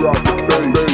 Rock the bass.